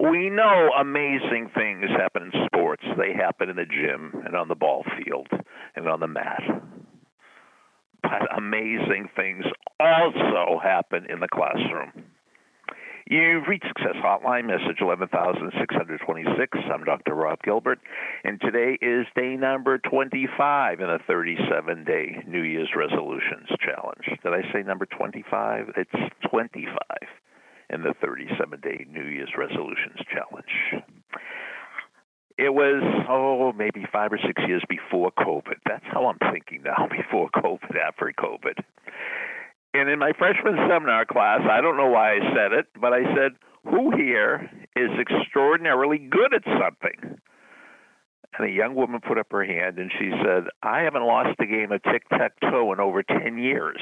We know amazing things happen in sports. They happen in the gym and on the ball field and on the mat. But amazing things also happen in the classroom. You've reached Success Hotline, message 11626. I'm Dr. Rob Gilbert, and today is day number 25 in a 37 day New Year's Resolutions Challenge. Did I say number 25? It's 25 in the 37 day New Year's Resolutions Challenge. It was, oh, maybe five or six years before COVID. That's how I'm thinking now, before COVID, after COVID. And in my freshman seminar class, I don't know why I said it, but I said, Who here is extraordinarily good at something? And a young woman put up her hand and she said, I haven't lost a game of tic tac toe in over 10 years.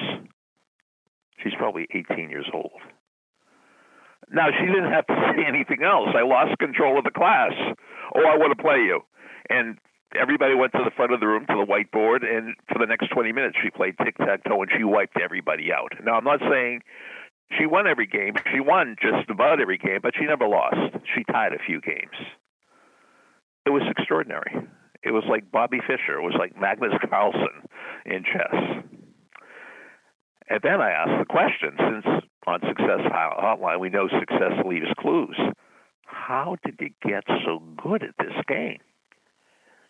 She's probably 18 years old. Now, she didn't have to say anything else. I lost control of the class. Oh, I want to play you. And everybody went to the front of the room to the whiteboard, and for the next 20 minutes, she played tic tac toe and she wiped everybody out. Now, I'm not saying she won every game. She won just about every game, but she never lost. She tied a few games. It was extraordinary. It was like Bobby Fischer. It was like Magnus Carlsen in chess. And then I asked the question since on Success Hotline we know success leaves clues. How did you get so good at this game?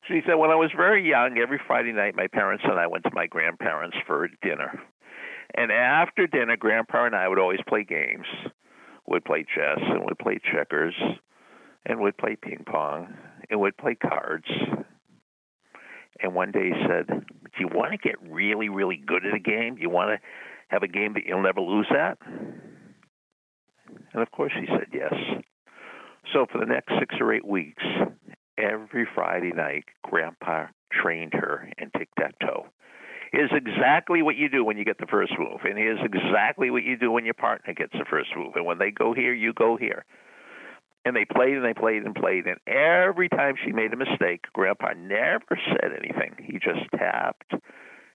She said, When I was very young, every Friday night, my parents and I went to my grandparents for dinner. And after dinner, Grandpa and I would always play games. We'd play chess and we'd play checkers and we'd play ping pong and we'd play cards. And one day he said, Do you want to get really, really good at a game? Do you want to have a game that you'll never lose at? And of course she said yes. So for the next six or eight weeks, every Friday night, Grandpa trained her in tic tac toe. Is exactly what you do when you get the first move, and is exactly what you do when your partner gets the first move. And when they go here, you go here. And they played and they played and played, and every time she made a mistake, Grandpa never said anything. He just tapped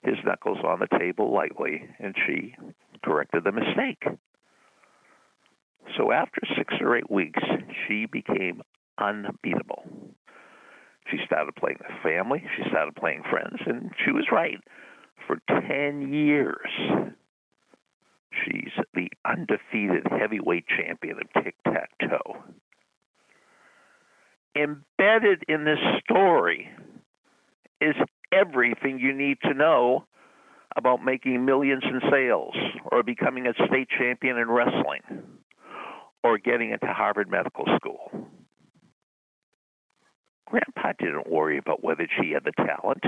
his knuckles on the table lightly, and she corrected the mistake. So after six or eight weeks, she became unbeatable. She started playing with family, she started playing friends, and she was right. For 10 years, she's the undefeated heavyweight champion of tic tac toe. Embedded in this story is everything you need to know about making millions in sales or becoming a state champion in wrestling or getting into Harvard Medical School. Grandpa didn't worry about whether she had the talent.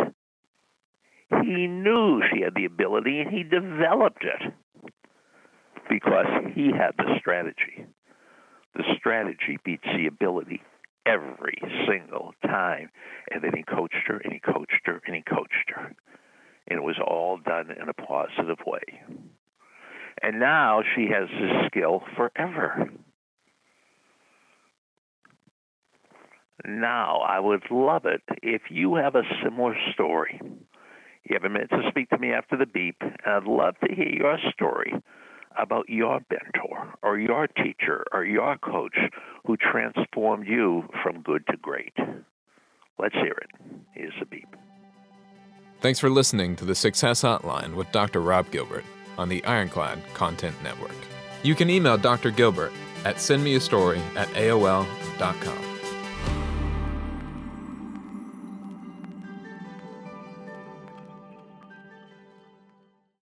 He knew she had the ability and he developed it because he had the strategy. The strategy beats the ability every single time. And then he coached her and he coached her and he coached her. And it was all done in a positive way. And now she has this skill forever. Now, I would love it if you have a similar story. You have a minute to speak to me after the beep, and I'd love to hear your story about your mentor or your teacher or your coach who transformed you from good to great. Let's hear it. Here's the beep. Thanks for listening to the Success Hotline with Dr. Rob Gilbert on the Ironclad Content Network. You can email Dr. Gilbert at sendmeastory at AOL.com.